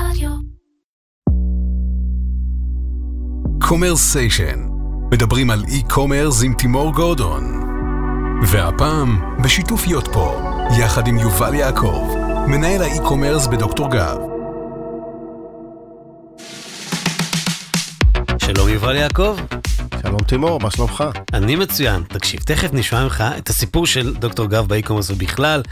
רדיו. קומרסיישן, מדברים על e-commerce עם תימור גורדון. והפעם, בשיתוף יוטפו, יחד עם יובל יעקב, מנהל ה e-commerce בדוקטור גב. שלום יובל יעקב, שלום תימור, מה שלומך? אני מצוין. תקשיב, תכף נשמע ממך את הסיפור של דוקטור גב ב e-commerce ובכלל,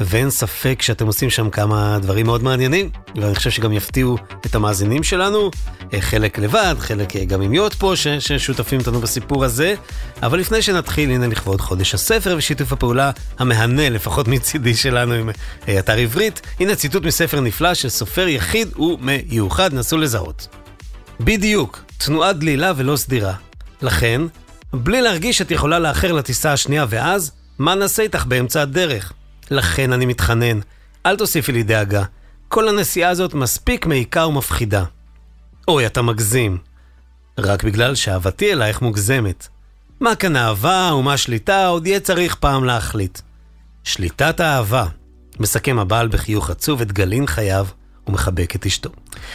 ואין ספק שאתם עושים שם כמה דברים מאוד מעניינים, ואני חושב שגם יפתיעו את המאזינים שלנו, אה, חלק לבד, חלק אה, גם עם יוט פה, ש- ששותפים איתנו בסיפור הזה. אבל לפני שנתחיל, הנה לכבוד חודש הספר ושיתוף הפעולה המהנה, לפחות מצידי שלנו עם אה, אתר עברית, הנה ציטוט מספר נפלא של סופר יחיד ומיוחד, נסו לזהות. בדיוק, תנועה דלילה ולא סדירה. לכן, בלי להרגיש שאת יכולה לאחר לטיסה השנייה ואז, מה נעשה איתך באמצע הדרך? לכן אני מתחנן, אל תוסיפי לי דאגה. כל הנסיעה הזאת מספיק מעיקה ומפחידה. אוי, אתה מגזים. רק בגלל שאהבתי אלייך מוגזמת. מה כאן אהבה ומה שליטה, עוד יהיה צריך פעם להחליט. שליטת האהבה. מסכם הבעל בחיוך עצוב את גלין חייו ומחבק את אשתו.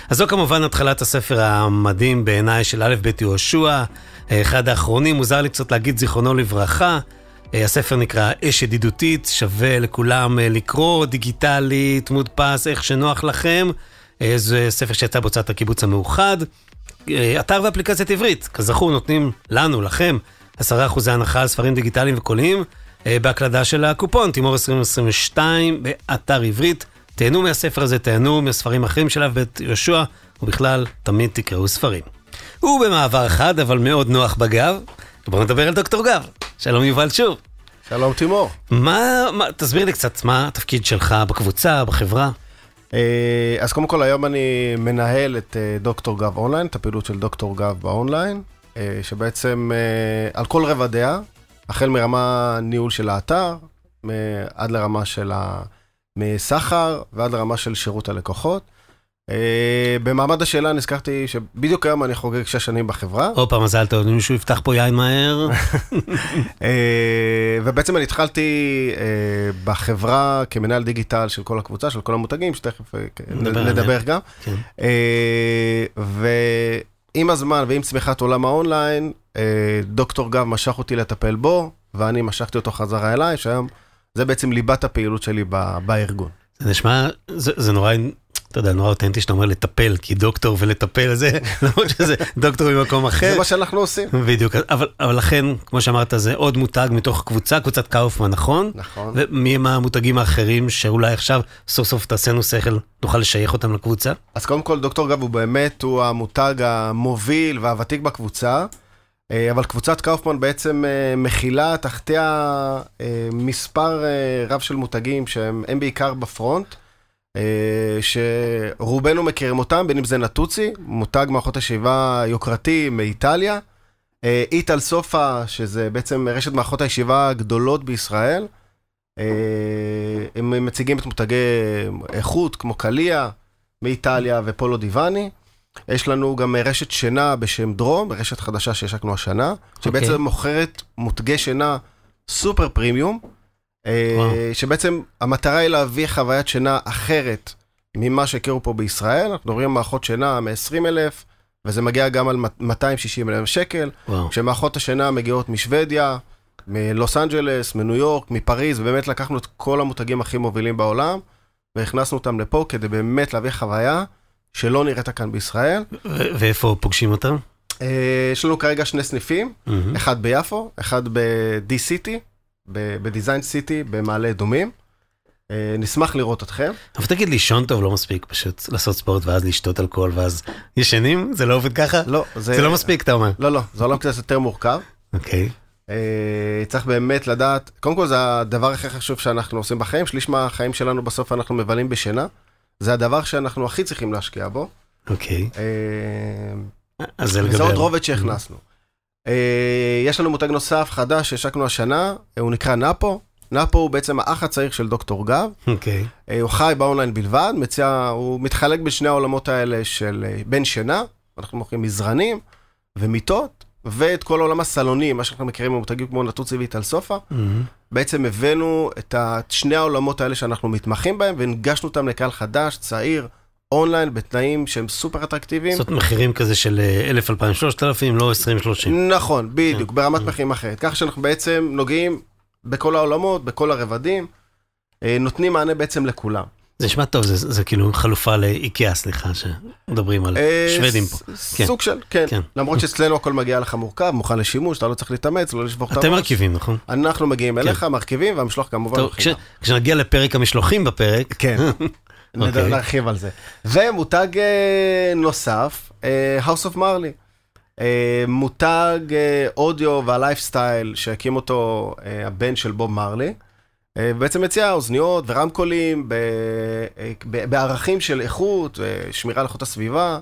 אז זו כמובן התחלת הספר המדהים בעיניי של א' ב' יהושע, אחד האחרונים, מוזר לי קצת להגיד זיכרונו לברכה. אה, הספר נקרא אש ידידותית, שווה לכולם אה, לקרוא, דיגיטלית, מודפס, איך שנוח לכם. אה, זה ספר שיצא בהוצאת הקיבוץ המאוחד. אה, אתר ואפליקציית עברית, כזכור, נותנים לנו, לכם, 10% הנחה על ספרים דיגיטליים וקוליים, אה, בהקלדה של הקופון, תימור 2022, באתר עברית. תהנו מהספר הזה, תהנו מהספרים האחרים של בית יהושע, ובכלל, תמיד תקראו ספרים. ובמעבר חד, אבל מאוד נוח בגב, בואו נדבר על דוקטור גב. שלום יובל שוב. שלום תימור. מה, מה, תסביר לי קצת, מה התפקיד שלך בקבוצה, בחברה? אה, אז קודם כל היום אני מנהל את אה, דוקטור גב אונליין, את הפעילות של דוקטור גב באונליין, אה, שבעצם על כל רבדיה, החל מרמה ניהול של האתר, עד לרמה של הסחר ועד לרמה של שירות הלקוחות. אה, במעמד השאלה נזכרתי שבדיוק היום אני חוגג שש שנים בחברה. הופה, מזל טוב, מישהו יפתח פה יין מהר. אה, ובעצם אני התחלתי אה, בחברה כמנהל דיגיטל של כל הקבוצה, של כל המותגים, שתכף נדבר. גם. כן. ועם הזמן ועם צמיחת עולם האונליין, דוקטור גב משך אותי לטפל בו, ואני משכתי אותו חזרה אליי, שהיום זה בעצם ליבת הפעילות שלי בארגון. זה נשמע, זה, זה נורא, אתה יודע, נורא אותנטי שאתה אומר לטפל, כי דוקטור ולטפל זה, למרות שזה דוקטור ממקום אחר. זה מה שאנחנו עושים. בדיוק, אבל, אבל לכן, כמו שאמרת, זה עוד מותג מתוך קבוצה, קבוצת קאופמן, נכון? נכון. ומי הם המותגים האחרים שאולי עכשיו סוף סוף תעשינו שכל, נוכל לשייך אותם לקבוצה? אז קודם כל, דוקטור גב הוא באמת, הוא המותג המוביל והוותיק בקבוצה, אה, אבל קבוצת קאופמן בעצם אה, מכילה תחתיה אה, מספר רב של מותגים שהם הם בעיקר בפרונט, שרובנו מכירים אותם, בין אם זה נטוצי, מותג מערכות הישיבה יוקרתי מאיטליה, אה, איטל סופה, שזה בעצם רשת מערכות הישיבה הגדולות בישראל. אה, הם מציגים את מותגי איכות כמו קליה מאיטליה ופולו דיווני. יש לנו גם רשת שינה בשם דרום, רשת חדשה שהשקנו השנה, שבעצם אוקיי. מוכרת מותגי שינה סופר פרימיום, אה. שבעצם המטרה היא להביא חוויית שינה אחרת ממה שהכירו פה בישראל. אנחנו מדברים על מערכות שינה מ-20 אלף, וזה מגיע גם על 260 אלף שקל. כשמערכות השינה מגיעות משוודיה, מלוס אנג'לס, מניו יורק, מפריז, ובאמת לקחנו את כל המותגים הכי מובילים בעולם, והכנסנו אותם לפה כדי באמת להביא חוויה שלא נראית כאן בישראל. ואיפה פוגשים אותם? אה, יש לנו כרגע שני סניפים. אחד ביפו, אחד ב-D-City, בדיזיין סיטי במעלה אדומים. אה, נשמח לראות אתכם. אבל תגיד, לישון טוב לא מספיק, פשוט לעשות ספורט ואז לשתות אלכוהול ואז ישנים? זה לא עובד ככה? לא, זה לא מספיק, אתה אומר. לא, לא, זה עולם קצת יותר מורכב. אוקיי. אה, צריך באמת לדעת, קודם כל זה הדבר הכי חשוב שאנחנו עושים בחיים, שליש מהחיים שלנו בסוף אנחנו מבלים בשינה. זה הדבר שאנחנו הכי צריכים להשקיע בו. אוקיי. אה, אז זה לגבי... וזה עוד רובד שהכנסנו. אה, יש לנו מותג נוסף חדש שהשקנו השנה, אה, הוא נקרא נאפו. נאפו הוא בעצם האח הצעיר של דוקטור גב. אוקיי. אה, הוא חי באונליין בלבד, מציע, הוא מתחלק בין שני העולמות האלה של בין שינה, אנחנו מוכרים מזרנים ומיטות, ואת כל עולם הסלונים, מה שאנחנו מכירים במותגים כמו נטוצי ואיטל סופה. מהמם. בעצם הבאנו את שני העולמות האלה שאנחנו מתמחים בהם, והנגשנו אותם לקהל חדש, צעיר, אונליין בתנאים שהם סופר אטרקטיביים. זאת מחירים כזה של אה, 1,000, 2,000, 3,000, לא 20, 30. נכון, בדיוק, כן. ברמת. מחירים אחרת. כך שאנחנו בעצם נוגעים בכל העולמות, בכל הרבדים, אה, נותנים מענה בעצם לכולם. זה נשמע טוב, זה, זה כאילו חלופה לאיקאה, סליחה, שמדברים על אה, שוודים פה. כן. סוג של, כן. כן. למרות שאצלנו הכל מגיע לך מורכב, מוכן לשימוש, אתה לא צריך להתאמץ, לא לשבור את הראש. אתם מרכיבים, נכון? אנחנו מגיעים אליך, מרכיבים, והמשלוח כמובן טוב, כש. כשנגיע לפרק המשלוחים בפרק, כן, נדע אוקיי. להרחיב על זה. ומותג אה, נוסף, אה, House of Marley. אה, מותג אודיו והלייפסטייל שהקים אותו אה, הבן של בוב מרלי. אה, בעצם מציע אוזניות ורמקולים ב- ב- בערכים של איכות, אה, שמירה על איכות הסביבה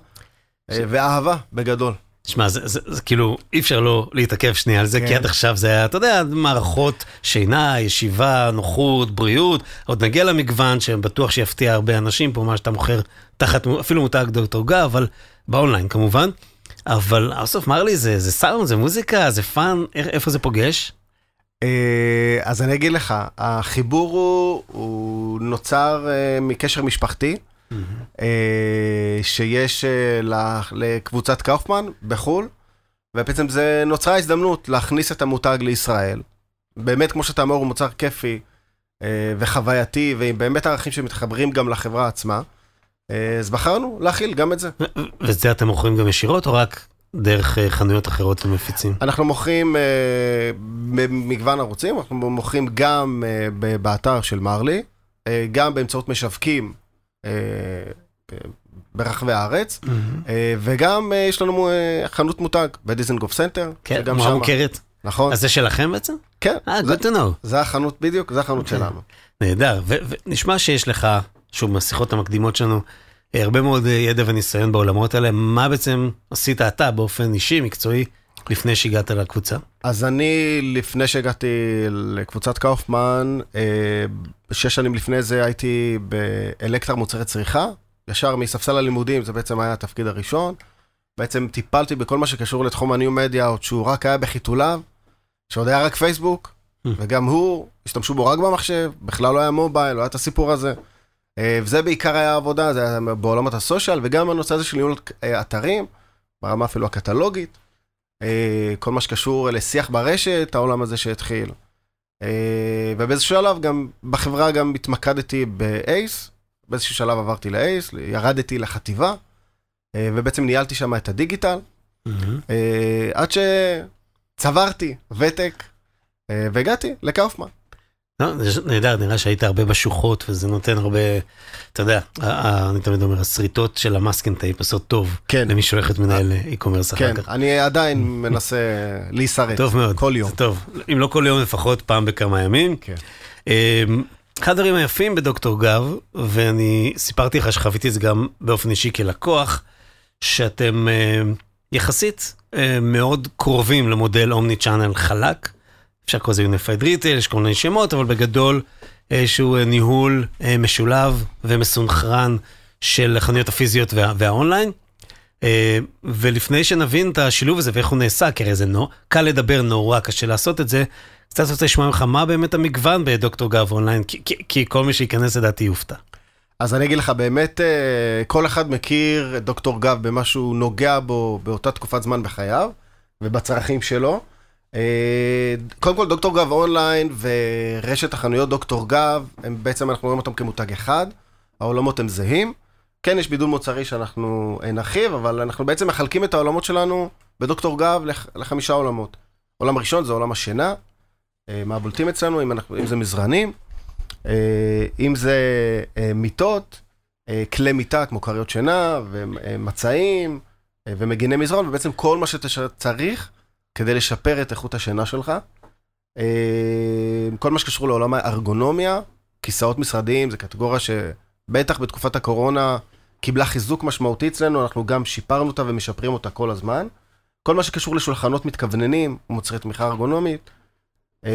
אה, ואהבה בגדול. שמע, זה, זה, זה כאילו, אי אפשר לא להתעכב שנייה על זה, כי כן. עד עכשיו זה היה, אתה יודע, מערכות שינה, ישיבה, נוחות, בריאות, עוד נגיע למגוון שבטוח שיפתיע הרבה אנשים פה, מה שאתה מוכר תחת אפילו מותג דוקטור גב, אבל באונליין כמובן. אבל House of Marley, זה, זה סאונד, זה מוזיקה, זה fun, איפה זה פוגש? אה, אז אני אגיד לך, החיבור הוא, הוא נוצר אה, מקשר משפחתי. אה, שיש אה, לקבוצת קאופמן בחו"ל, ובעצם זה נוצרה הזדמנות להכניס את המותג לישראל. באמת, כמו שאתה אומר, הוא מוצר כיפי אה, וחווייתי, ועם באמת ערכים שמתחברים גם לחברה עצמה. אז בחרנו להכיל גם את זה. ואת זה אתם מוכרים גם ישירות, או רק דרך חנויות אחרות ומפיצים? אנחנו מוכרים אה, במגוון ערוצים, אנחנו מוכרים גם אה, באתר של מרלי, אה, גם באמצעות משווקים ברחבי הארץ. אה, וגם אה, יש לנו אה, חנות מותג בדיזנגוף סנטר, כן, תנועה מוכרת. נכון, אז זה שלכם בעצם? כן, אה, good to know. זה החנות בדיוק, זה החנות אוקיי. שלנו. נהדר, ונשמע שיש לך, שוב, מהשיחות המקדימות שלנו, אה, הרבה מאוד אה, ידע וניסיון בעולמות האלה. מה בעצם עשית אתה באופן אישי, מקצועי, לפני שהגעת לקבוצה? אז אני, לפני שהגעתי לקבוצת קאופמן, אה, שש שנים לפני זה הייתי באלקטר מוצרי צריכה, ישר מספסל הלימודים, זה בעצם היה התפקיד הראשון. בעצם טיפלתי בכל מה שקשור לתחום הניו מדיה, עוד שהוא רק היה בחיתוליו, שעוד היה רק פייסבוק, Mm. וגם הוא, השתמשו בו רק במחשב, בכלל לא היה מובייל, לא היה את הסיפור הזה. אה, וזה בעיקר היה העבודה, זה היה בעולמות הסושיאל, וגם הנושא הזה של ניהול אה, אתרים, ברמה אפילו הקטלוגית. אה, כל מה שקשור לשיח ברשת, העולם הזה שהתחיל. אה, ובאיזשהו שלב גם, בחברה גם התמקדתי באייס, באיזשהו שלב עברתי לאייס, ירדתי לחטיבה, אה, ובעצם ניהלתי שם את הדיגיטל, עד שצברתי ותק, והגעתי לקאופמן. לא, זה נהדר, נראה שהיית הרבה בשוחות, וזה נותן הרבה, אתה יודע, אני תמיד אומר, השריטות של ה masking tape עושות טוב כן, למי שהולך מנהל e-commerce אחר כן, כך. אני עדיין מנסה להישרט. טוב מאוד. כל יום. זה טוב. אם לא כל יום, לפחות פעם בכמה ימים. כן. אמ, אחד הדברים היפים בדוקטור גב, ואני סיפרתי לך שחוויתי את זה גם באופן אישי כלקוח, שאתם אמ, יחסית אמ, מאוד קרובים למודל omni-channel חלק. אפשר לקרוא לזה unified retail, יש כל מיני שמות, אבל בגדול איזשהו אה, ניהול אה, משולב ומסונכרן של החנויות הפיזיות וה, והאונליין. אה, ולפני שנבין את השילוב הזה ואיך הוא נעשה, כי הרי זה נו, קל לדבר נורא, קשה לעשות את זה, קצת רוצה לשמוע ממך מה באמת המגוון בדוקטור גב אונליין, כי, כי, כי כל מי שייכנס לדעתי יופתע. אז אני אגיד לך, באמת, אה, כל אחד מכיר את דוקטור גב במה שהוא נוגע בו באותה תקופת זמן בחייו ובצרכים שלו. אה, קודם כל, דוקטור גב אונליין ורשת החנויות דוקטור גב, הם בעצם, אנחנו רואים אותם כמותג אחד, העולמות הם זהים. כן, יש בידול מוצרי שאנחנו אה, נרחיב, אבל אנחנו בעצם מחלקים את העולמות שלנו בדוקטור גב לח- לחמישה עולמות. עולם ראשון זה עולם השינה, אה, מהבולטים אצלנו, אם, אנחנו, אם זה מזרנים, אם זה מיטות, כלי מיטה כמו כריות שינה ומצעים ומגיני מזרון, ובעצם כל מה שאתה ש- צריך כדי לשפר את איכות השינה שלך. אה, כל מה שקשור לעולם הארגונומיה, כיסאות משרדיים, זו קטגוריה שבטח בתקופת הקורונה קיבלה חיזוק משמעותי אצלנו, אנחנו גם שיפרנו אותה ומשפרים אותה כל הזמן. כל מה שקשור לשולחנות מתכווננים, מוצרי תמיכה ארגונומית. אה,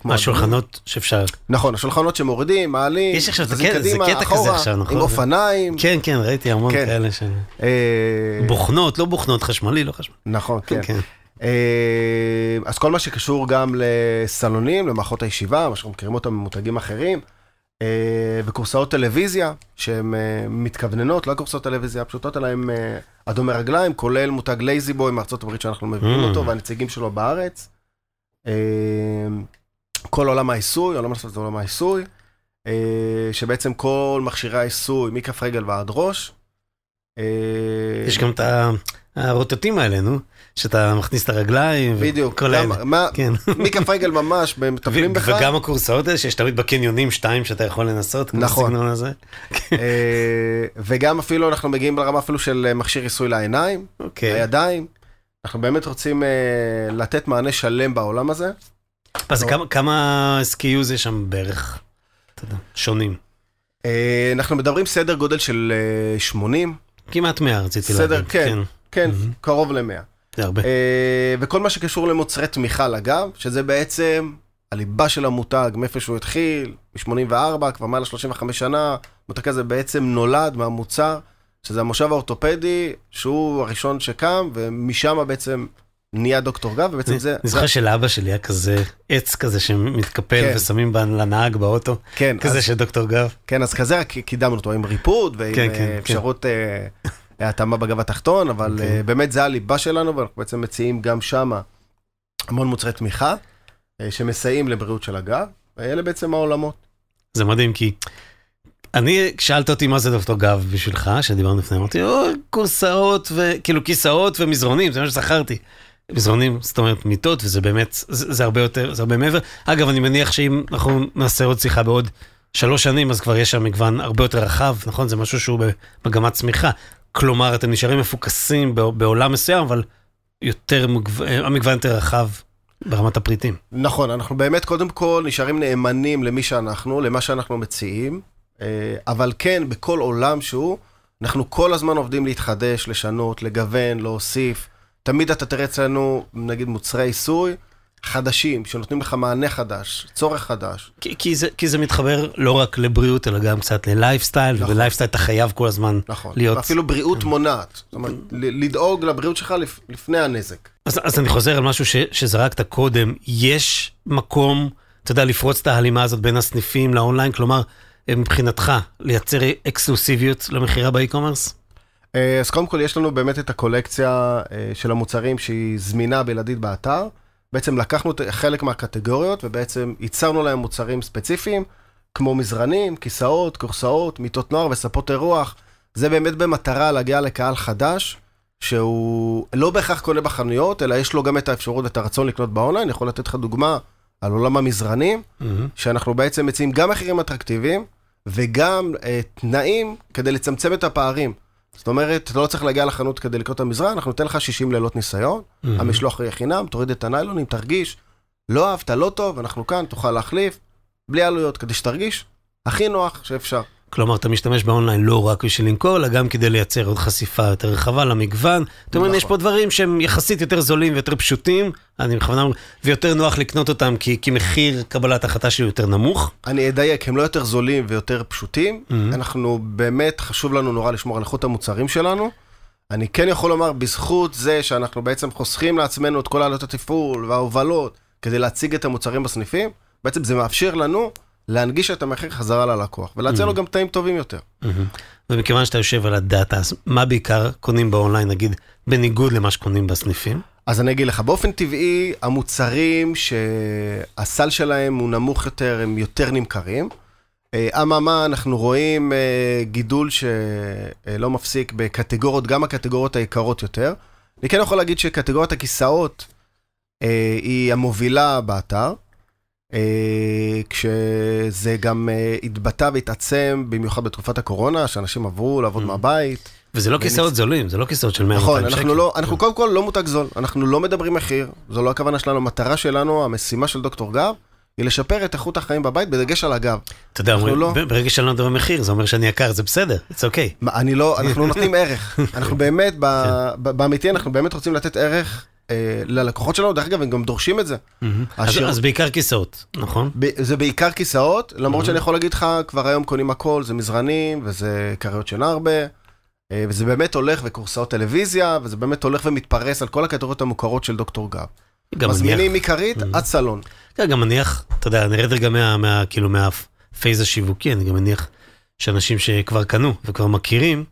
כמו השולחנות שאפשר, נכון, השולחנות שמורידים, מעלים, יש עכשיו, זה קטע- זה כזה עכשיו, נכון? עם אופניים. כן, כן, ראיתי המון כן. כאלה ש... אה, בוכנות, לא בוכנות, חשמלי, לא חשמלי. נכון, כן. אה, אז כל מה שקשור גם לסלונים, למערכות הישיבה, מה שאנחנו מכירים אותם ממותגים אחרים, אה, וכורסאות טלוויזיה, שהן אה, מתכווננות, לא כורסאות טלוויזיה הפשוטות, אלא הן אדומי רגליים, כולל מותג לייזי בוי מארצות הברית שאנחנו מביאים Mm. אותו, והנציגים שלו בארץ. כל עולם העיסוי, עולם נוסף זה עולם העיסוי, שבעצם כל מכשירי העיסוי, מכף רגל ועד ראש. אה, יש גם את הרוטטים האלה, נו, שאתה מכניס את הרגליים. בדיוק, גם-. מה- כן. מכף רגל ממש, מטפלים בך. וגם הכורסאות האלה שיש תמיד בקניונים שתיים שאתה יכול לנסות. כמו נכון. הסגנון הזה. אה, וגם אפילו אנחנו מגיעים לרמה אפילו של אה, מכשיר עיסוי לעיניים, אוקיי. לידיים. אנחנו באמת רוצים אה, לתת מענה שלם בעולם הזה. אז כמה- כמה SKU זה שם בערך? שונים. אנחנו מדברים סדר גודל של אה, 80, כמעט 100 רציתי להגיד. כן. כן, מהמם. קרוב ל-100. זה הרבה. אה, וכל מה שקשור למוצרי תמיכה לגב, שזה בעצם הליבה של המותג, מאיפה שהוא התחיל, מ-84, כבר מעל ל-35 שנה, המותג הזה בעצם נולד מהמוצר, שזה המושב האורתופדי, שהוא הראשון שקם, ומשם בעצם נהיה דוקטור גב, ובעצם זה... אני זוכר שלאבא שלי היה כזה עץ כזה שמתקפל כן. ושמים לנהג באוטו, כן, כזה אז, של דוקטור גב. כן, אז כזה רק קידמנו אותו עם ריפוד ועם כן, כן, כן, אפשרות אה, התאמה בגב התחתון, אבל. אה, באמת זה הליבה שלנו, ואנחנו בעצם מציעים גם שמה המון מוצרי תמיכה, אה, שמסייעים לבריאות של הגב, ואלה בעצם העולמות. זה מדהים כי אני, שאלת אותי מה זה דוקטור גב בשבילך, שדיברנו לפני, אמרתי, או, כורסאות וכאילו כיסאות ומזרונים, זה מה שזכרתי. מזרונים, זאת אומרת מיטות, וזה באמת, זה, זה הרבה יותר, זה הרבה מעבר. אגב, אני מניח שאם אנחנו נעשה עוד שיחה בעוד שלוש שנים, אז כבר יש שם מגוון הרבה יותר רחב, נכון? זה משהו שהוא במגמת צמיחה. כלומר, אתם נשארים מפוקסים בע- בעולם מסוים, אבל יותר, מגו... המגוון יותר רחב ברמת הפריטים. נכון, אנחנו באמת קודם כל נשארים נאמנים למי שאנחנו, למה שאנחנו מציעים, אה, אבל כן, בכל עולם שהוא, אנחנו כל הזמן עובדים להתחדש, לשנות, לגוון, להוסיף. תמיד אתה תראה אצלנו, נגיד, מוצרי עיסוי חדשים, שנותנים לך מענה חדש, צורך חדש. כי, כי, זה, כי זה מתחבר לא רק לבריאות, אלא גם קצת ללייפסטייל, נכון. ובלייפסטייל אתה חייב כל הזמן נכון. להיות... ואפילו בריאות מונעת. זאת אומרת, ל- לדאוג לבריאות שלך לפ- לפני הנזק. אז, אז אני חוזר על משהו ש, שזרקת קודם, יש מקום, אתה יודע, לפרוץ את ההלימה הזאת בין הסניפים לאונליין, כלומר, מבחינתך, לייצר אקסקלוסיביות למכירה ב e-commerce? אה, אז קודם כל יש לנו באמת את הקולקציה אה, של המוצרים שהיא זמינה בלעדית באתר. בעצם לקחנו חלק מהקטגוריות ובעצם ייצרנו להם מוצרים ספציפיים, כמו מזרנים, כיסאות, כורסאות, מיטות נוער וספות אירוח. זה באמת במטרה להגיע לקהל חדש, שהוא לא בהכרח קונה בחנויות, אלא יש לו גם את האפשרות ואת הרצון לקנות באונליין. אני יכול לתת לך דוגמה על עולם המזרנים. שאנחנו בעצם מציעים גם מחירים אטרקטיביים וגם אה, תנאים כדי לצמצם את הפערים. זאת אומרת, אתה לא צריך להגיע לחנות כדי לקנות את המזרן, אנחנו ניתן לך 60 לילות ניסיון, המשלוח יהיה חינם, תוריד את הניילונים, תרגיש, לא אהבת, לא טוב, אנחנו כאן, תוכל להחליף, בלי עלויות, כדי שתרגיש הכי נוח שאפשר. כלומר, אתה משתמש באונליין לא רק בשביל למכור, אלא גם כדי לייצר עוד חשיפה יותר רחבה למגוון. אתה אומר, נכון. יש פה דברים שהם יחסית יותר זולים ויותר פשוטים, אני בכוונה אומר, ויותר נוח לקנות אותם, כי, כי מחיר קבלת ההחלטה שלי יותר נמוך. אני אדייק, הם לא יותר זולים ויותר פשוטים, Mhm. אנחנו באמת, חשוב לנו נורא לשמור על איכות המוצרים שלנו. אני כן יכול לומר, בזכות זה שאנחנו בעצם חוסכים לעצמנו את כל העלות התפעול וההובלות כדי להציג את המוצרים בסניפים, בעצם זה מאפשר לנו להנגיש את המחיר חזרה ללקוח, ולהציע לו גם תנאים טובים יותר. ומכיוון שאתה יושב על הדאטה, אז מה בעיקר קונים באונליין, נגיד, בניגוד למה שקונים בסניפים? אז אני אגיד לך, באופן טבעי, המוצרים שהסל שלהם הוא נמוך יותר, הם יותר נמכרים. אה, אממה, אנחנו רואים אה, גידול שלא מפסיק בקטגוריות, גם הקטגוריות היקרות יותר. אני כן יכול להגיד שקטגוריית הכיסאות אה, היא המובילה באתר, אה, כשזה גם אה, התבטא והתעצם, במיוחד בתקופת הקורונה, שאנשים עברו לעבוד Mm. מהבית. וזה לא כיסאות זולים, זה לא כיסאות של 100 נכון, 200 שקל. אנחנו לא, אנחנו קודם כל לא מותג זול, אנחנו לא מדברים מחיר, זו לא הכוונה שלנו, המטרה שלנו, המשימה של דוקטור גב, היא לשפר את איכות החיים בבית בדגש על הגב. אתה יודע, אומרים, לא- ברגע שאני לא מדבר מחיר, זה אומר שאני יקר, זה בסדר, it's okay. מה, אני לא, אנחנו נותנים ערך, אנחנו באמת, כן. באמיתי, אנחנו באמת רוצים לתת ערך אה, ללקוחות שלנו, דרך אגב, הם גם דורשים את זה. אז, בעיקר כיסאות, נכון? זה בעיקר כיסאות, למרות. שאני יכול להגיד לך, כבר היום קונים הכל, זה מזרנים, וזה כריות שינה הרבה, אה, וזה באמת הולך, וכורסאות טלוויזיה, וזה באמת הולך ומתפרס על כל הקטגוריות המוכרות של דוקטור גב. מזמינים מכרית. עד סלון. כן, גם מניח, אתה יודע, נרד רגע מה, כאילו, מה ה phase השיווקי, אני גם מניח שאנשים שכבר קנו וכבר מכירים,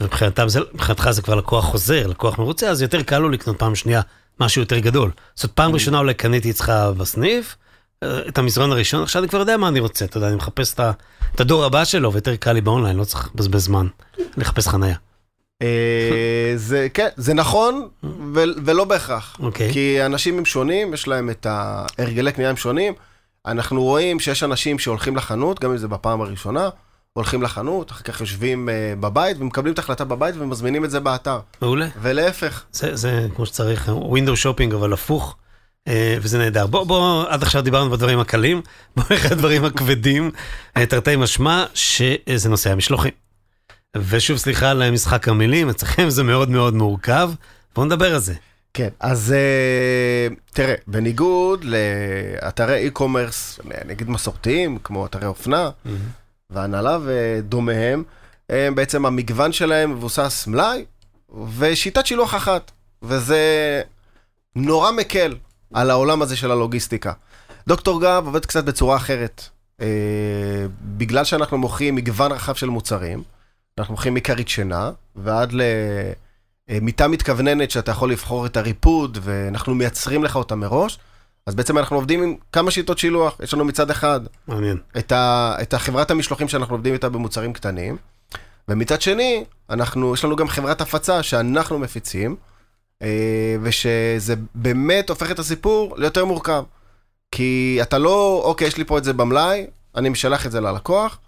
ומבחינתם זה, מבחינתך זה כבר לקוח חוזר, לקוח מרוצה, אז יותר קל לו לקנות פעם שנייה משהו יותר גדול. זאת אומרת, פעם Mm. ראשונה אולי קניתי אצלך בסניף, אה, את המזרון הראשון, עכשיו אני כבר יודע מה אני רוצה, אתה יודע, אני מחפש את את הדור הבא שלו, ויותר קל לי באונליין, לא צריך לבזבז זמן, לחפש חנייה. אה, זה, כן, זה נכון, ו- ולא בהכרח. אוקיי. כי אנשים הם שונים, יש להם את ההרגלי קנייה הם שונים. אנחנו רואים שיש אנשים שהולכים לחנות, גם אם זה בפעם הראשונה, הולכים לחנות, אחר כך יושבים אה, בבית ומקבלים את ההחלטה בבית ומזמינים את זה באתר. מעולה. ולהפך. זה, זה כמו שצריך, ווינדו שופינג אבל הפוך, אה, וזה נהדר. בוא, בוא, עד עכשיו דיברנו בדברים הקלים, בוא נלך לדברים הכבדים, אה, תרתי משמע, שזה נושא המשלוחים. ושוב, סליחה על משחק המילים, אצלכם זה מאוד מאוד מורכב, בואו נדבר על זה. כן, אז אה, תראה, בניגוד לאתרי e-commerce, נגיד מסורתיים, כמו אתרי אופנה, והנהלה ודומיהם, הם בעצם המגוון שלהם מבוסס מלאי ושיטת שילוח אחת, וזה נורא מקל על העולם הזה של הלוגיסטיקה. דוקטור גב עובד קצת בצורה אחרת. אה, בגלל שאנחנו מוכרים מגוון רחב של מוצרים, אנחנו מוכרים מכרית שינה ועד למיטה מתכווננת שאתה יכול לבחור את הריפוד ואנחנו מייצרים לך אותה מראש, אז בעצם אנחנו עובדים עם כמה שיטות שילוח. יש לנו מצד אחד מעניין. את, ה, את החברת המשלוחים שאנחנו עובדים איתה במוצרים קטנים, ומצד שני, אנחנו, יש לנו גם חברת הפצה שאנחנו מפיצים, אה, ושזה באמת הופך את הסיפור ליותר מורכב. כי אתה לא, אוקיי, יש לי פה את זה במלאי, אני משלח את זה ללקוח,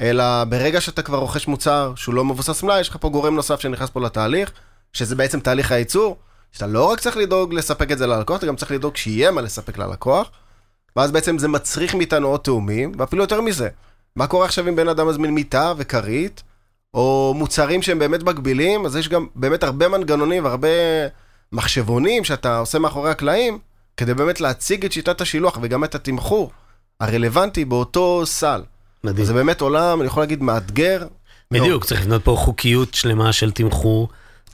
אלא ברגע שאתה כבר רוכש מוצר שהוא לא מבוסס מלאי, יש לך פה גורם נוסף שנכנס פה לתהליך, שזה בעצם תהליך הייצור, שאתה לא רק צריך לדאוג לספק את זה ללקוח, אתה גם צריך לדאוג שיהיה מה לספק ללקוח, ואז בעצם זה מצריך מאיתנו עוד תאומים, ואפילו יותר מזה. מה קורה עכשיו אם בן אדם מזמין מיטה וכרית, או מוצרים שהם באמת מגבילים, אז יש גם באמת הרבה מנגנונים והרבה מחשבונים שאתה עושה מאחורי הקלעים, כדי באמת להציג את שיטת השילוח וגם את התמחור הרלוונטי באותו סל. מדהים. זה באמת עולם, אני יכול להגיד, מאתגר. בדיוק, צריך לבנות פה חוקיות שלמה של תמחור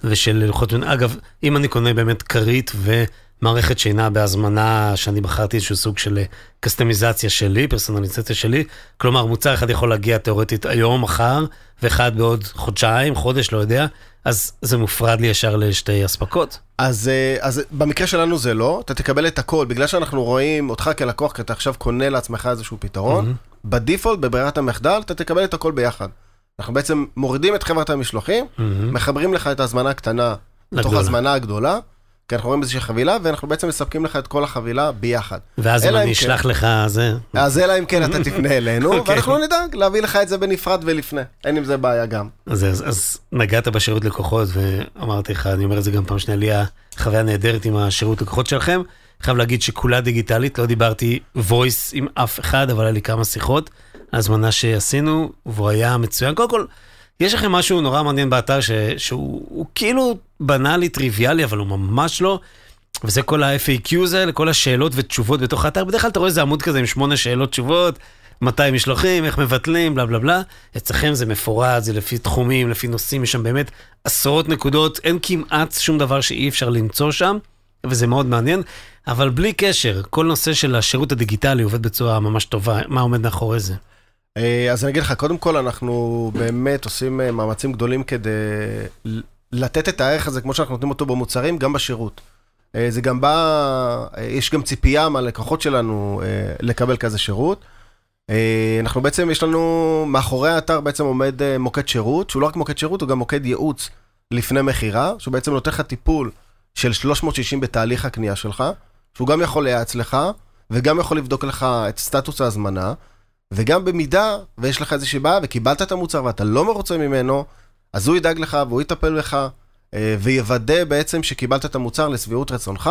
ושל לוחות... אגב, אם אני קונה באמת כרית ומערכת שינה בהזמנה, שאני בחרתי איזשהו סוג של אה, קסטמיזציה שלי, פרסונליזציה שלי, כלומר, מוצר אחד יכול להגיע תאורטית היום, מחר, ואחד בעוד חודשיים, חודש, לא יודע, אז זה מופרד לי ישר לשתי אספקות. אז, אה, אז במקרה שלנו זה לא, אתה תקבל את הכל, בגלל שאנחנו רואים אותך כלקוח, כי אתה עכשיו קונה לעצמך איזשהו פתרון, בדיפולט, בברירת המחדל, אתה תקבל את הכל ביחד. אנחנו בעצם מורידים את חברת המשלוחים, מחברים לך את ההזמנה הקטנה לתוך. ההזמנה הגדולה, כי אנחנו רואים איזושהי חבילה, ואנחנו בעצם מספקים לך את כל החבילה ביחד. ואז אם אני כן- אשלח לך זה, אז אלא אם כן אתה תפנה אלינו, אוקיי. ואנחנו נדאג להביא לך את זה בנפרד ולפני. אין עם זה בעיה גם. אז, אז, אז נגעת בשירות לקוחות ואמרתי לך, אני אומר את זה גם פעם שנייה, לי החוויה נהדרת עם השירות לקוחות שלכם. חייב להגיד שכולה דיגיטלית, לא דיברתי voice עם אף אחד, אבל היה לי כמה שיחות. הזמנה שעשינו, והוא היה מצוין. קודם כל, יש לכם משהו נורא מעניין באתר ש, שהוא הוא כאילו בנאלי, טריוויאלי, אבל הוא ממש לא. וזה כל ה-FAQs האלה, כל השאלות ותשובות בתוך האתר. בדרך כלל אתה רואה איזה עמוד כזה עם שמונה שאלות תשובות, מתי משלוחים, איך מבטלים, בלה בלה בלה. אצלכם זה מפורט, זה לפי תחומים, לפי נושאים, יש שם באמת עשרות נקודות, אין כמעט שום דבר שאי אפשר למצוא שם, וזה מאוד מעניין. אבל בלי קשר, כל נושא של השירות הדיגיטלי עובד בצורה ממש טובה, מה עומד מאחורי זה? אה, אז אני אגיד לך, קודם כל אנחנו באמת עושים אה, מאמצים גדולים כדי לתת את הערך הזה, כמו שאנחנו נותנים אותו במוצרים, גם בשירות. אה, זה גם בא, יש גם ציפייה מהלקוחות שלנו לקבל כזה שירות. אנחנו בעצם, יש לנו, מאחורי האתר בעצם עומד מוקד שירות, שהוא לא רק מוקד שירות, הוא גם מוקד ייעוץ לפני מכירה, שהוא בעצם נותן לך טיפול של 360 בתהליך הקנייה שלך, שהוא גם יכול לייעץ לך, וגם יכול לבדוק לך את סטטוס ההזמנה, וגם במידה ויש לך איזושהי בעיה וקיבלת את המוצר ואתה לא מרוצה ממנו, אז הוא ידאג לך והוא יטפל בך, אה, ויוודא בעצם שקיבלת את המוצר לשביעות רצונך.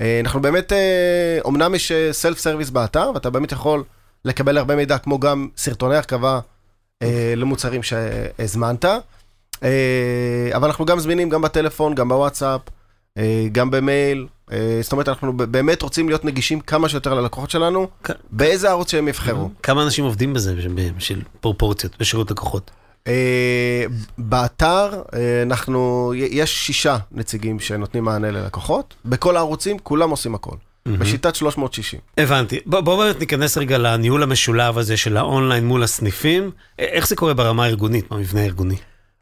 אה, אנחנו באמת, אה, אמנם יש self service באתר, ואתה באמת יכול לקבל הרבה מידע, כמו גם סרטוני הרכבה אה, למוצרים שהזמנת. אה, אבל אנחנו גם זמינים גם בטלפון, גם בוואטסאפ, אה, גם במייל. אה, זאת אומרת, אנחנו באמת רוצים להיות נגישים כמה שיותר ללקוחות שלנו, באיזה ערוץ שהם יבחרו. כמה אנשים עובדים בזה בשביל פרופורציות בשירות לקוחות? אה, באתר אה, אנחנו, יש שישה נציגים שנותנים מענה ללקוחות, בכל הערוצים כולם עושים הכל. בשיטת 360. הבנתי. בוא, בוא באמת ניכנס רגע לניהול המשולב הזה של האונליין מול הסניפים. איך זה קורה ברמה הארגונית, במבנה הארגוני?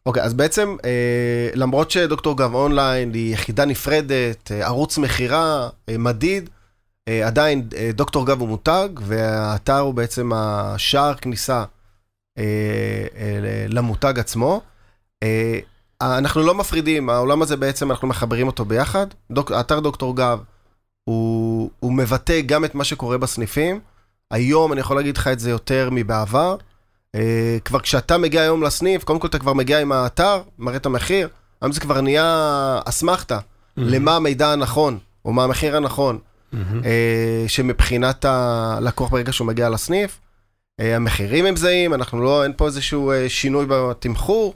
אוקיי, אז בעצם, אה, למרות שדוקטור גב אונליין היא יחידה נפרדת, אה, ערוץ מכירה, אה, מדיד, אה, עדיין אה, דוקטור גב הוא מותג, והאתר הוא בעצם השער כניסה אה, אה, למותג עצמו. אה, אנחנו לא מפרידים, העולם הזה בעצם, אנחנו מחברים אותו ביחד. דוק, האתר דוקטור גב הוא, הוא מבטא גם את מה שקורה בסניפים. היום אני יכול להגיד לך את זה יותר מבעבר. Uh, כבר כשאתה מגיע היום לסניף, קודם כל אתה כבר מגיע עם האתר, מראה את המחיר, היום זה כבר נהיה אסמכתה. למה המידע הנכון, או מה המחיר הנכון, uh, שמבחינת הלקוח ברגע שהוא מגיע לסניף, uh, המחירים הם זהים, אנחנו לא, אין פה איזשהו שינוי בתמחור.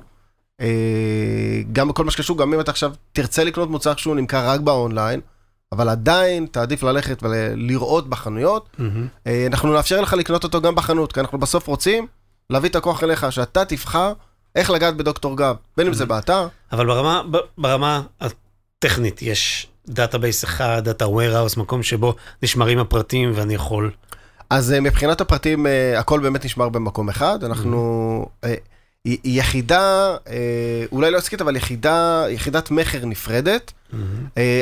גם בכל מה שקשור, גם אם אתה עכשיו תרצה לקנות מוצר שהוא נמכר רק באונליין, אבל עדיין תעדיף ללכת ולראות בחנויות, mm-hmm. אנחנו נאפשר לך לקנות אותו גם בחנות, כי אנחנו בסוף רוצים להביא את הכוח אליך, שאתה תבחר איך לגעת בדוקטור גב, בין אם זה באתר. אבל ברמה, ברמה הטכנית יש database אחד, data warehouse, מקום שבו נשמרים הפרטים ואני יכול... אז אה, מבחינת הפרטים, אה, הכל באמת נשמר במקום אחד. אנחנו... היא יחידה, אולי לא עסקית, אבל יחידה, יחידת מכר נפרדת, mm-hmm.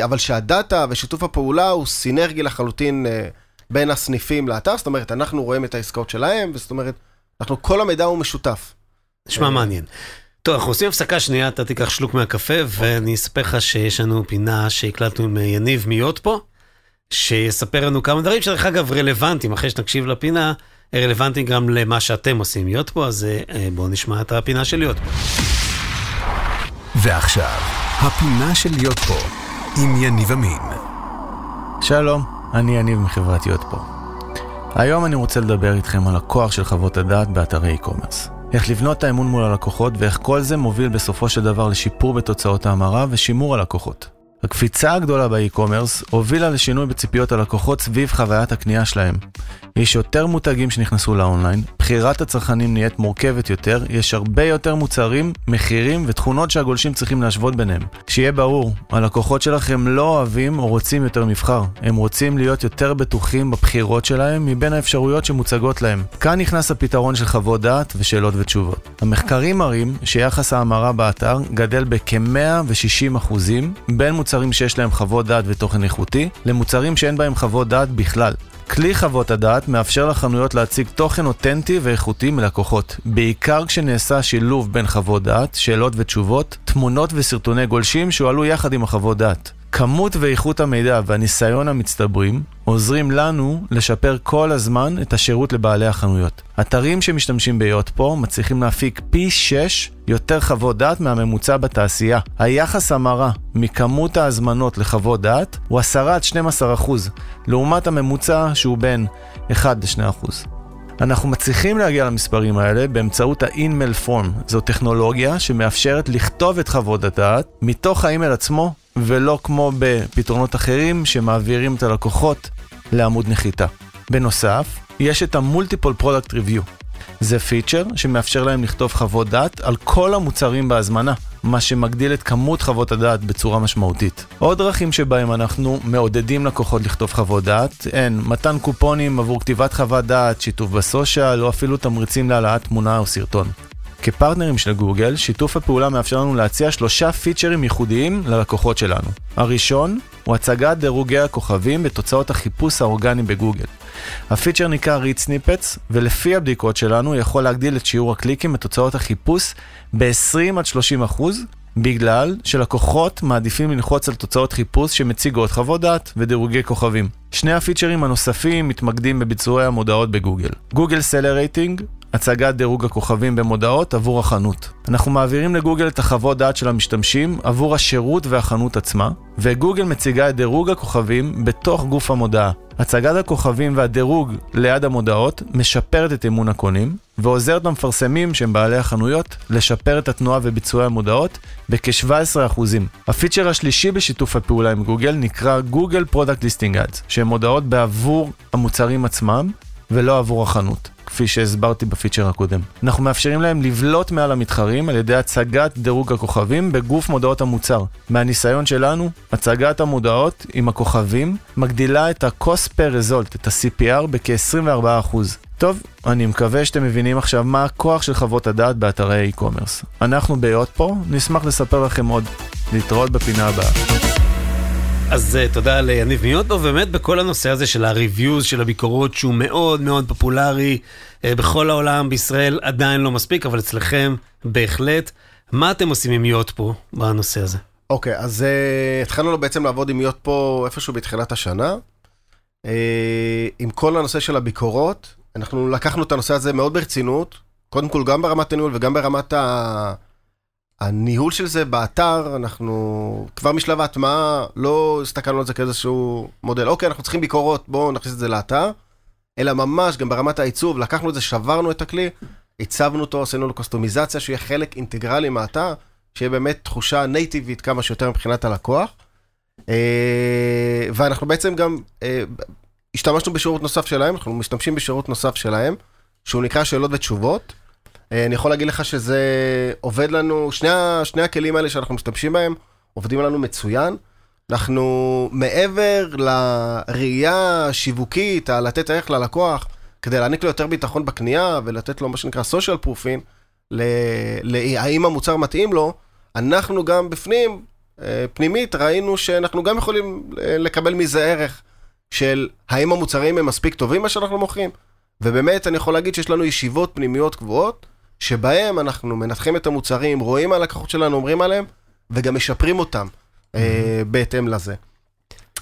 אבל שהדאטה ושיתוף הפעולה הוא סינרגי לחלוטין בין הסניפים לאתר, זאת אומרת, אנחנו רואים את העסקאות שלהם, וזאת אומרת, אנחנו, כל המידע הוא משותף. נשמע מעניין. טוב, אנחנו עושים הפסקה שנייה, אתה תיקח שלוק מהקפה, ואני אספר לך שיש לנו פינה שהקלטנו עם יניב מיות פה, שיספר לנו כמה דברים שדרך אגב רלוונטיים, אחרי שנקשיב לפינה, רלוונטיים גם למה שאתם עושים להיות פה, אז אה, בואו נשמע את הפינה של להיות פה. ועכשיו, הפינה של להיות פה, עם יניב אמין. שלום, אני יניב מחברת להיות פה. היום אני רוצה לדבר איתכם על הכוח של חוות הדעת באתרי e-commerce. איך לבנות את האמון מול הלקוחות ואיך כל זה מוביל בסופו של דבר לשיפור בתוצאות ההמרה ושימור הלקוחות. הקפיצה הגדולה באי-קומרס הובילה לשינוי בציפיות הלקוחות סביב חוויית הקנייה שלהם. יש יותר מותגים שנכנסו לאונליין, בחירת הצרכנים נהיית מורכבת יותר, יש הרבה יותר מוצרים, מחירים ותכונות שהגולשים צריכים להשוות ביניהם. שיהיה ברור, הלקוחות שלכם לא אוהבים או רוצים יותר מבחר, הם רוצים להיות יותר בטוחים בבחירות שלהם מבין האפשרויות שמוצגות להם. כאן נכנס הפתרון של חוות דעת ושאלות ותשובות. המחקרים מראים שיחס ההמרה באתר גדל בכ-160% בין מוצרים שיש להם חוות דעת ותוכן איכותי, למוצרים שאין בהם חוות דעת בכלל. כלי חוות הדעת מאפשר לחנויות להציג תוכן אותנטי ואיכותי מלקוחות, בעיקר כשנעשה שילוב בין חוות דעת, שאלות ותשובות, תמונות וסרטוני גולשים שהועלו יחד עם החוות דעת. כמות ואיכות המידע והניסיון המצטברים עוזרים לנו לשפר כל הזמן את השירות לבעלי החנויות. אתרים שמשתמשים בהיות פה מצליחים להפיק פי 6 יותר חוות דעת מהממוצע בתעשייה. היחס המרה מכמות ההזמנות לחוות דעת הוא 10 עד 12 אחוז, לעומת הממוצע שהוא בין 1 ל-2 אחוז. אנחנו מצליחים להגיע למספרים האלה באמצעות ה-InMail Form. זו טכנולוגיה שמאפשרת לכתוב את חוות הדעת מתוך האימייל עצמו ולא כמו בפתרונות אחרים שמעבירים את הלקוחות לעמוד נחיתה. בנוסף, יש את ה-Multiple Product Review. זה פיצ'ר שמאפשר להם לכתוב חוות דעת על כל המוצרים בהזמנה, מה שמגדיל את כמות חוות הדעת בצורה משמעותית. עוד דרכים שבהם אנחנו מעודדים לקוחות לכתוב חוות דעת הן מתן קופונים עבור כתיבת חוות דעת, שיתוף בסושיאל או אפילו תמריצים להעלאת תמונה או סרטון. כפרטנרים של גוגל, שיתוף הפעולה מאפשר לנו להציע שלושה פיצ'רים ייחודיים ללקוחות שלנו. הראשון הוא הצגת דירוגי הכוכבים בתוצאות החיפוש האורגני בגוגל. הפיצ'ר נקרא read snippets, ולפי הבדיקות שלנו יכול להגדיל את שיעור הקליקים בתוצאות החיפוש ב-20 עד 30 אחוז, בגלל שלקוחות מעדיפים ללחוץ על תוצאות חיפוש שמציגות חוות דעת ודירוגי כוכבים. שני הפיצ'רים הנוספים מתמקדים בביצועי המודעות בגוגל. Google Seller Rating הצגת דירוג הכוכבים במודעות עבור החנות. אנחנו מעבירים לגוגל את החוות דעת של המשתמשים עבור השירות והחנות עצמה, וגוגל מציגה את דירוג הכוכבים בתוך גוף המודעה. הצגת הכוכבים והדירוג ליד המודעות משפרת את אמון הקונים, ועוזרת למפרסמים שהם בעלי החנויות לשפר את התנועה וביצועי המודעות בכ-17%. הפיצ'ר השלישי בשיתוף הפעולה עם גוגל נקרא Google Product Listing Ads, שהם מודעות בעבור המוצרים עצמם, ולא עבור החנות, כפי שהסברתי בפיצ'ר הקודם. אנחנו מאפשרים להם לבלוט מעל המתחרים על ידי הצגת דירוג הכוכבים בגוף מודעות המוצר. מהניסיון שלנו, הצגת המודעות עם הכוכבים מגדילה את ה-cost per result, את ה-CPR, בכ-24%. טוב, אני מקווה שאתם מבינים עכשיו מה הכוח של חוות הדעת באתרי e-commerce. אנחנו בהיות פה, נשמח לספר לכם עוד. להתראות בפינה הבאה. אז uh, תודה ליניב מיוטו, באמת בכל הנושא הזה של הריוויוז, של הביקורות, שהוא מאוד מאוד פופולרי uh, בכל העולם, בישראל עדיין לא מספיק, אבל אצלכם בהחלט. מה אתם עושים עם יוט פה בנושא הזה? אוקיי, okay, אז uh, התחלנו בעצם לעבוד עם יוט פה איפשהו בתחילת השנה. Uh, עם כל הנושא של הביקורות, אנחנו לקחנו את הנושא הזה מאוד ברצינות, קודם כל גם ברמת הניהול וגם ברמת ה... הניהול של זה באתר, אנחנו כבר משלב ההטמעה לא הסתכלנו על זה כאיזשהו מודל, אוקיי, אנחנו צריכים ביקורות, בואו נכניס את זה לאתר, אלא ממש גם ברמת העיצוב, לקחנו את זה, שברנו את הכלי, הצבנו אותו, עשינו לו קוסטומיזציה, שיהיה חלק אינטגרלי מהאתר, שיהיה באמת תחושה נייטיבית כמה שיותר מבחינת הלקוח. אה, ואנחנו בעצם גם אה, השתמשנו בשירות נוסף שלהם, אנחנו משתמשים בשירות נוסף שלהם, שהוא נקרא שאלות ותשובות. אה, אני יכול להגיד לך שזה עובד לנו, שני, שני הכלים האלה שאנחנו משתמשים בהם, עובדים לנו מצוין. אנחנו מעבר לראייה השיווקית, לתת ערך ללקוח, כדי להעניק לו יותר ביטחון בקנייה ולתת לו מה שנקרא social proofing, להאם המוצר מתאים לו, אנחנו גם בפנים, אה, פנימית, ראינו שאנחנו גם יכולים אה, לקבל מזה ערך של האם המוצרים הם מספיק טובים מה שאנחנו מוכרים. ובאמת, אני יכול להגיד שיש לנו ישיבות פנימיות קבועות, שבהם אנחנו מנתחים את המוצרים, רואים מה הלקוחות שלנו אומרים עליהם, וגם משפרים אותם mm-hmm. אה, בהתאם לזה.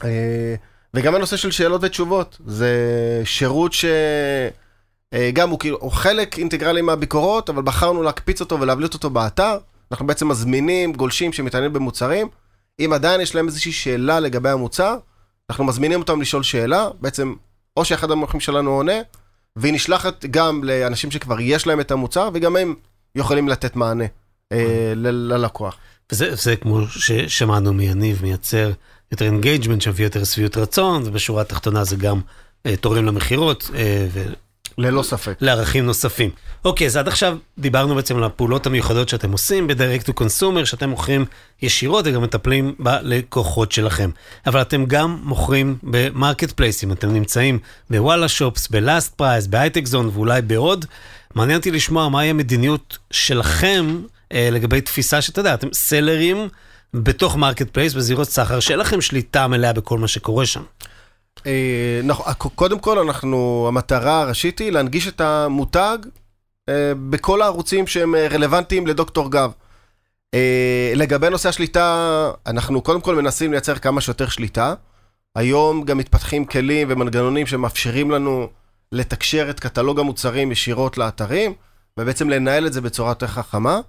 אה, וגם הנושא של שאלות ותשובות, זה שירות שגם אה, הוא כאילו, הוא חלק אינטגרלי מהביקורות, אבל בחרנו להקפיץ אותו ולהבליט אותו באתר. אנחנו בעצם מזמינים גולשים שמתעניינים במוצרים. אם עדיין יש להם איזושהי שאלה לגבי המוצר, אנחנו מזמינים אותם לשאול שאלה, בעצם או שאחד המומחים שלנו עונה, והיא נשלחת גם לאנשים שכבר יש להם את המוצר, וגם הם יכולים לתת מענה אה, ללקוח. וזה, וזה כמו ששמענו מיניב, מייצר יותר engagement, שמביא יותר שביעות רצון, ובשורה התחתונה זה גם אה, תורם למכירות, אה, ללא ספק. לערכים נוספים. אוקיי, אז עד עכשיו דיברנו בעצם על הפעולות המיוחדות שאתם עושים ב-direct to consumer, שאתם מוכרים ישירות וגם מטפלים בלקוחות שלכם. אבל אתם גם מוכרים במרקט פלייסים, אתם נמצאים בוואלה שופס, בלאסט פרייס, בהייטק זון ואולי בעוד. מעניין אותי לשמוע מהי המדיניות שלכם אה, לגבי תפיסה שאתה יודע, אתם סלרים בתוך marketplace בזירות סחר, שאין לכם שליטה מלאה בכל מה שקורה שם. אה, נכון, קודם כל אנחנו, המטרה הראשית היא להנגיש את המותג אה, בכל הערוצים שהם אה, רלוונטיים לדוקטור גב. לגבי נושא השליטה, אנחנו קודם כל מנסים לייצר כמה שיותר שליטה. היום גם מתפתחים כלים ומנגנונים שמאפשרים לנו לתקשר את קטלוג המוצרים ישירות לאתרים, ובעצם לנהל את זה בצורה יותר חכמה.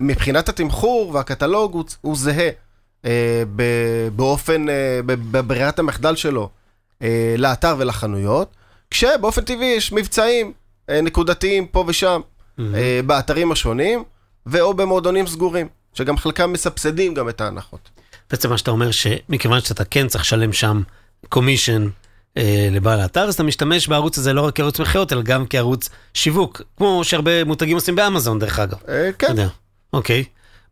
מבחינת התמחור והקטלוג הוא, הוא זהה. אה, באופן, אה, בברירת המחדל שלו אה, לאתר ולחנויות, כשבאופן טבעי יש מבצעים נקודתיים פה ושם mm-hmm. באתרים השונים, ואו במועדונים סגורים, שגם חלקם מסבסדים גם את ההנחות. בעצם מה שאתה אומר, שמכיוון שאתה כן צריך לשלם שם commission אה, לבעל האתר, אז אתה משתמש בערוץ הזה לא רק כערוץ מכירות, אלא גם כערוץ שיווק, כמו שהרבה מותגים עושים באמזון דרך אגב. אה, כן. אוקיי.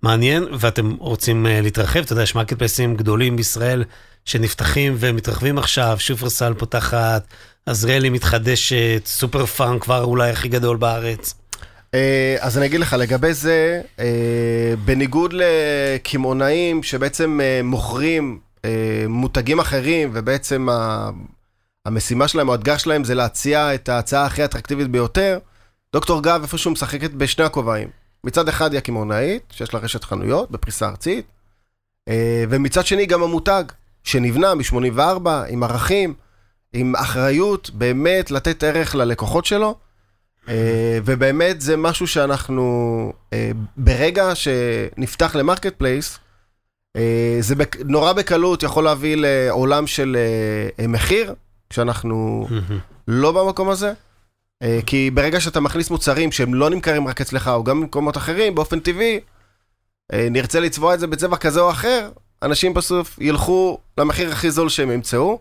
מעניין, ואתם רוצים אה, להתרחב, אתה יודע, יש מרקט פלייסים גדולים בישראל שנפתחים ומתרחבים עכשיו, שופרסל פותחת, עזריאלי מתחדשת, סופר פארם כבר אולי הכי גדול בארץ. Uh, אז אני אגיד לך, לגבי זה, uh, בניגוד לקמעונאים שבעצם מוכרים מותגים אחרים, ובעצם. המשימה שלהם או האתגר שלהם זה להציע את ההצעה הכי אטרקטיבית ביותר, דוקטור גב איפשהו משחקת בשני הכובעים. מצד אחד היא הקמעונאית, שיש לה רשת חנויות בפריסה ארצית, אה, ומצד שני גם המותג, שנבנה מ-84, עם ערכים, עם אחריות, באמת לתת ערך ללקוחות שלו, אה, ובאמת זה משהו שאנחנו, אה, ברגע שנפתח ל marketplace, זה נורא בקלות יכול להביא לעולם של מחיר, כשאנחנו לא במקום הזה. אה, כי ברגע שאתה מכניס מוצרים שהם לא נמכרים רק אצלך, או גם במקומות אחרים, באופן טבעי, אה, נרצה לצבוע את זה בצבע כזה או אחר, אנשים בסוף ילכו למחיר הכי זול שהם ימצאו.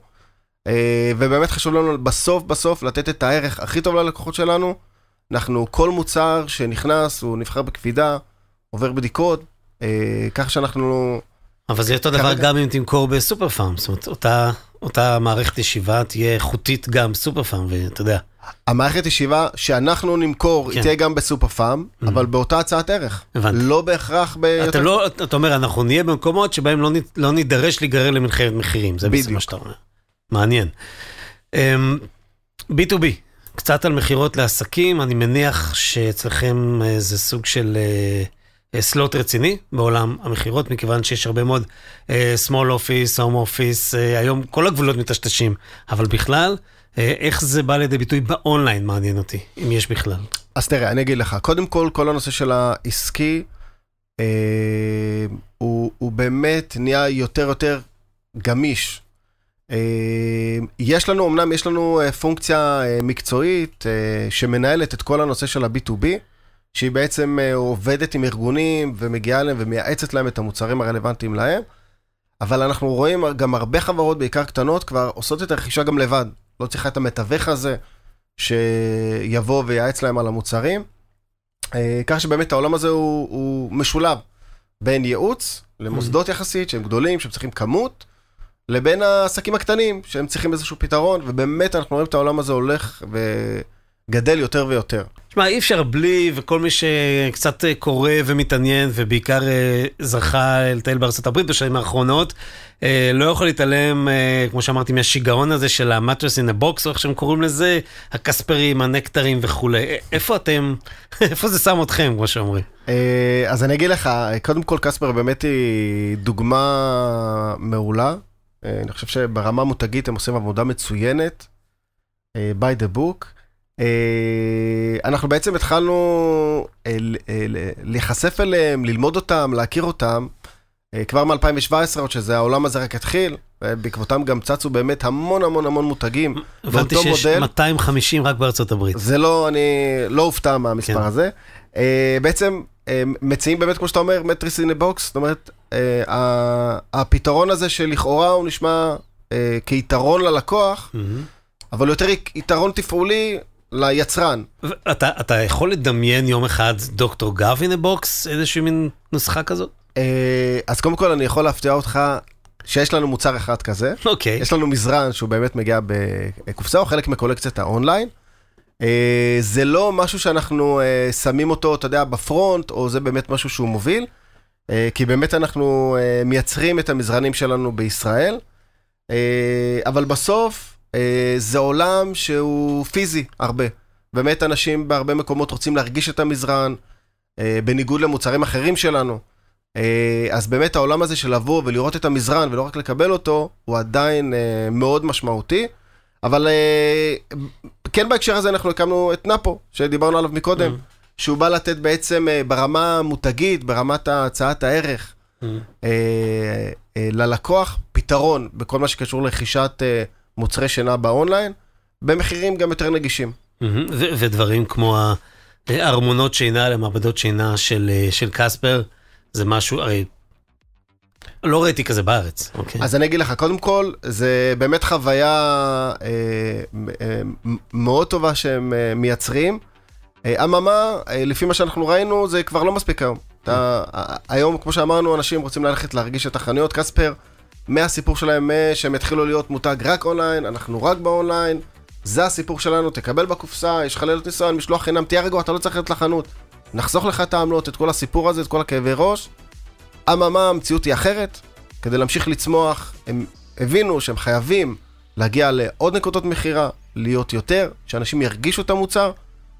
אה, ובאמת חשוב לנו בסוף בסוף לתת את הערך הכי טוב ללקוחות שלנו. אנחנו, כל מוצר שנכנס, הוא נבחר בקפידה, עובר בדיקות, כך שאנחנו... אבל זה אותו דבר גם אם תמכור בסופר פארם, זאת אומרת, אותה, אותה מערכת ישיבה תהיה איכותית גם בסופר פארם, ואתה יודע. המערכת ישיבה שאנחנו נמכור, כן. תהיה גם בסופר פארם, אבל באותה הצעת ערך. הבנתי. לא בהכרח ב... אתה לא, אתה אומר, אנחנו נהיה במקומות שבהם לא, נ- לא נידרש להיגרר למלחמת מחירים, זה בעצם. מה שאתה אומר. מעניין. אמ, B2B, קצת על מכירות לעסקים, אני מניח שאצלכם אה, זה סוג של אה, סלוט רציני בעולם המכירות, מכיוון שיש הרבה מאוד אה, small office, home office, אה, היום כל הגבולות מטשטשים, אבל בכלל, אה, איך זה בא לידי ביטוי באונליין מעניין אותי, אם יש בכלל. אז תראה, אני אגיד לך, קודם כל, כל הנושא של העסקי, אה, הוא, הוא באמת נהיה יותר יותר גמיש. אה, יש לנו, אמנם יש לנו אה, פונקציה אה, מקצועית אה, שמנהלת את כל הנושא של ה-B2B, שהיא בעצם אה, עובדת עם ארגונים ומגיעה להם ומייעצת להם את המוצרים הרלוונטיים להם, אבל אנחנו רואים גם הרבה חברות, בעיקר קטנות, כבר עושות את הרכישה גם לבד. לא צריכה את המתווך הזה. שיבוא וייעץ להם על המוצרים. אה, כך שבאמת העולם הזה הוא, הוא משולב בין ייעוץ למוסדות יחסית שהם גדולים, שהם צריכים כמות, לבין העסקים הקטנים שהם צריכים איזשהו פתרון, ובאמת אנחנו רואים את העולם הזה הולך וגדל יותר ויותר. תשמע, אי אפשר בלי, וכל מי שקצת אה, קורא ומתעניין, ובעיקר אה, זכה לטייל בארצות הברית בשנים האחרונות, אה, לא יכול להתעלם, אה, כמו שאמרתי, מהשיגעון הזה של המטרס אין הבוקס, או איך שהם קוראים לזה, הקספרים, הנקטרים וכולי. א- איפה אתם, איפה זה שם אתכם, כמו שאומרים? אה, אז אני אגיד לך, קודם כל קספר באמת היא דוגמה מעולה. אה, אני חושב שברמה מותגית הם עושים עבודה מצוינת, אה, by the book. אה, אנחנו בעצם התחלנו אה, אה, להיחשף אליהם, ללמוד אותם, להכיר אותם, כבר מ-2017, עוד שזה העולם הזה רק התחיל, ובעקבותם גם צצו באמת המון המון המון מותגים. הבנתי באותו שיש מודל. 250 רק בארצות הברית. זה לא, אני לא אופתע מהמספר כן. הזה. בעצם מציעים באמת, כמו שאתה אומר, mattress in box, זאת אומרת, הפתרון הזה שלכאורה הוא נשמע כיתרון ללקוח. אבל יותר יתרון תפעולי ליצרן. אתה, אתה יכול לדמיין יום אחד דוקטור גב in a box, איזושהי מין נוסחה כזאת? אה, אז קודם כל אני יכול להפתיע אותך שיש לנו מוצר אחד כזה. אוקיי. יש לנו מזרן שהוא באמת מגיע בקופסה, או חלק מקולקציית האונליין. אה, זה לא משהו שאנחנו אה, שמים אותו, אתה יודע, בפרונט, או זה באמת משהו שהוא מוביל, כי באמת אנחנו מייצרים את המזרנים שלנו בישראל, אבל בסוף זה עולם שהוא פיזי הרבה. באמת אנשים בהרבה מקומות רוצים להרגיש את המזרן, אה, בניגוד למוצרים אחרים שלנו. אה, אז באמת העולם הזה של לבוא ולראות את המזרן ולא רק לקבל אותו, הוא עדיין אה, מאוד משמעותי. אבל אה, כן בהקשר הזה אנחנו הקמנו את נאפו, שדיברנו עליו מקודם, Mm. שהוא בא לתת בעצם אה, ברמה המותגית, ברמת הצעת הערך, Mm. אה, אה, ללקוח פתרון בכל מה שקשור לרכישת אה, מוצרי שינה באונליין, במחירים גם יותר נגישים. ודברים כמו הארמונות שינה למעבדות שינה של, אה, של קספר, זה משהו, הרי לא ראיתי כזה בארץ, אוקיי? אז אני אגיד לך, קודם כל, זה באמת חוויה אה, אה, מאוד טובה שהם אה, מייצרים. אה, אממה, אה, לפי מה שאנחנו ראינו, זה כבר לא מספיק היום. אתה, היום, כמו שאמרנו, אנשים רוצים ללכת להרגיש את החנויות. קספר, מהסיפור שלהם, אה, שהם התחילו להיות מותג רק אונליין, אנחנו רק באונליין, זה הסיפור שלנו, תקבל בקופסה, יש לך לילות ניסיון, משלוח חינם, תהיה רגוע, אתה לא צריך ללכת לחנות. נחסוך לך את העמלות, את כל הסיפור הזה, את כל הכאבי ראש. אממה, המציאות היא אחרת. כדי להמשיך לצמוח, הם הבינו שהם חייבים להגיע לעוד נקודות מכירה, להיות יותר, שאנשים ירגישו את המוצר.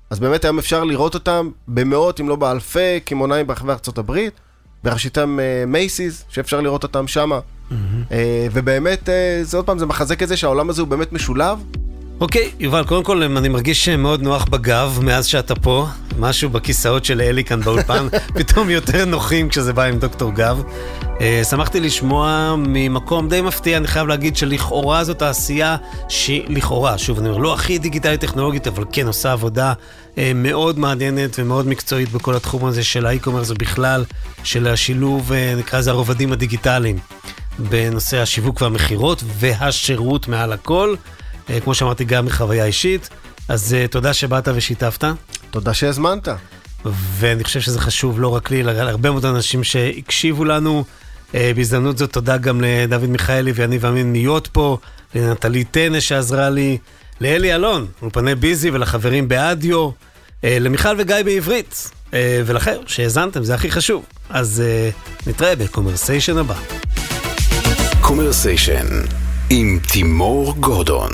אז באמת היום אפשר לראות אותם במאות, אם לא באלפי, קמעונאים ברחבי ארצות הברית, בראשיתם מייסיס, שאפשר לראות אותם שמה. אה, ובאמת, אה, זה עוד פעם, זה מחזק את זה שהעולם הזה הוא באמת משולב. אוקיי, יובל, קודם כל אני מרגיש מאוד נוח בגב מאז שאתה פה. משהו בכיסאות של אלי כאן באולפן, פתאום יותר נוחים כשזה בא עם דוקטור גב. אה, שמחתי לשמוע ממקום די מפתיע, אני חייב להגיד שלכאורה זאת תעשייה שהיא לכאורה, שוב, אני אומר, לא הכי דיגיטלית טכנולוגית, אבל כן עושה עבודה אה, מאוד מעניינת ומאוד מקצועית בכל התחום הזה של האי-קומרס ובכלל, של השילוב, אה, נקרא לזה הרובדים הדיגיטליים. בנושא השיווק והמכירות והשירות מעל הכל. אה, כמו שאמרתי, גם מחוויה אישית. אז אה, תודה שבאת ושיתפת. תודה שהזמנת. ואני חושב שזה חשוב לא רק לי, אלא להרבה מאוד אנשים שהקשיבו לנו. אה, בהזדמנות זאת תודה גם לדוד מיכאלי ויניב אמין מיות פה, לנטלי טנא שעזרה לי, לאלי אלון, אולפני ביזי ולחברים באדיו, למיכל וגיא בעברית, ולכם שהאזנתם, זה הכי חשוב. אז נתראה בקומרסיישן הבא. קומרסיישן עם תימור גורדון.